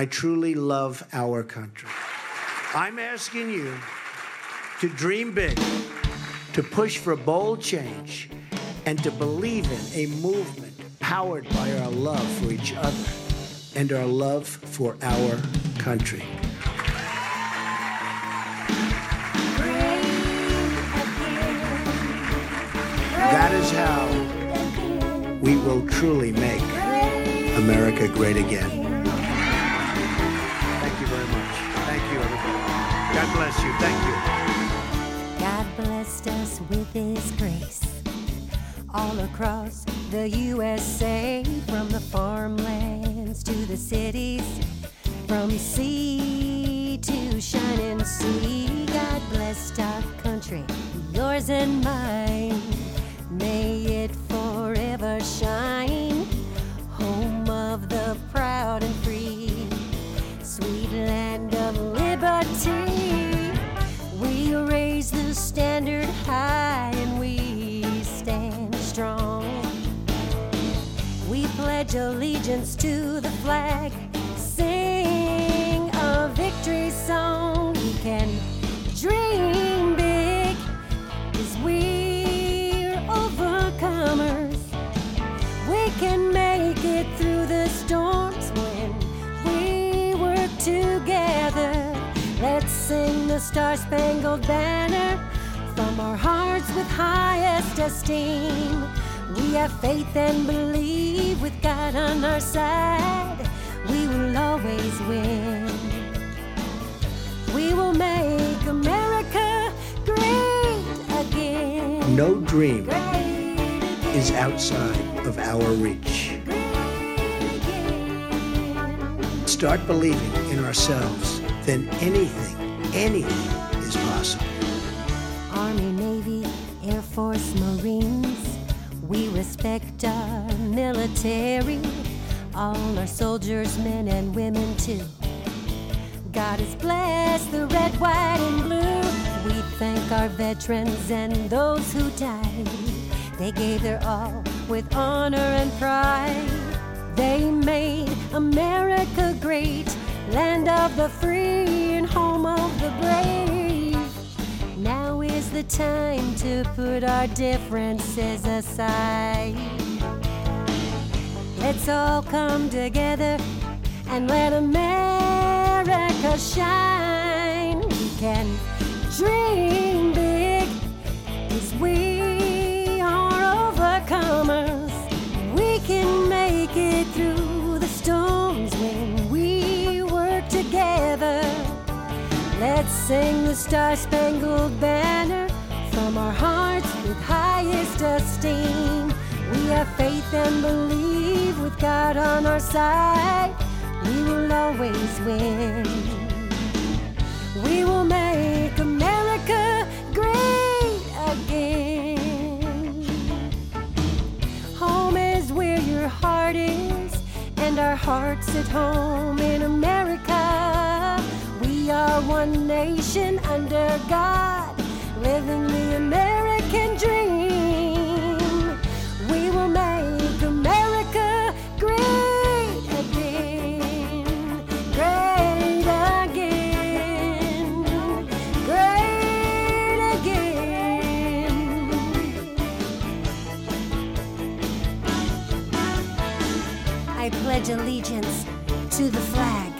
I truly love our country. I'm asking you to dream big, to push for bold change, and to believe in a movement powered by our love for each other and our love for our country. That is how we will truly make America great again. God bless you. Thank you. God blessed us with His grace all across the USA, from the farmlands to the cities, from sea to shining sea. God blessed our country, yours and mine. We pledge allegiance to the flag, sing a victory song. We can dream big, cause we're overcomers. We can make it through the storms when we work together. Let's sing the Star Spangled Banner from our hearts with highest esteem. We have faith and believe with God on our side. We will always win. We will make America great again. No dream is outside of our reach. Start believing in ourselves, then anything, anything is possible. Army, Navy, Air Force, Marines. We respect our military, all our soldiers, men and women too. God has blessed the red, white, and blue. We thank our veterans and those who died. They gave their all with honor and pride. They made America great, land of the free and home of the brave. Now is the time to put our differences aside. Let's all come together and let America shine. We can dream big as we are overcomers. We can make it through Let's sing the Star Spangled Banner from our hearts with highest esteem. We have faith and believe with God on our side. We will always win. We will make America great again. Home is where your heart is, and our hearts at home in America. We are one nation under God, living the American dream. We will make America great again, great again, great again. I pledge allegiance to the flag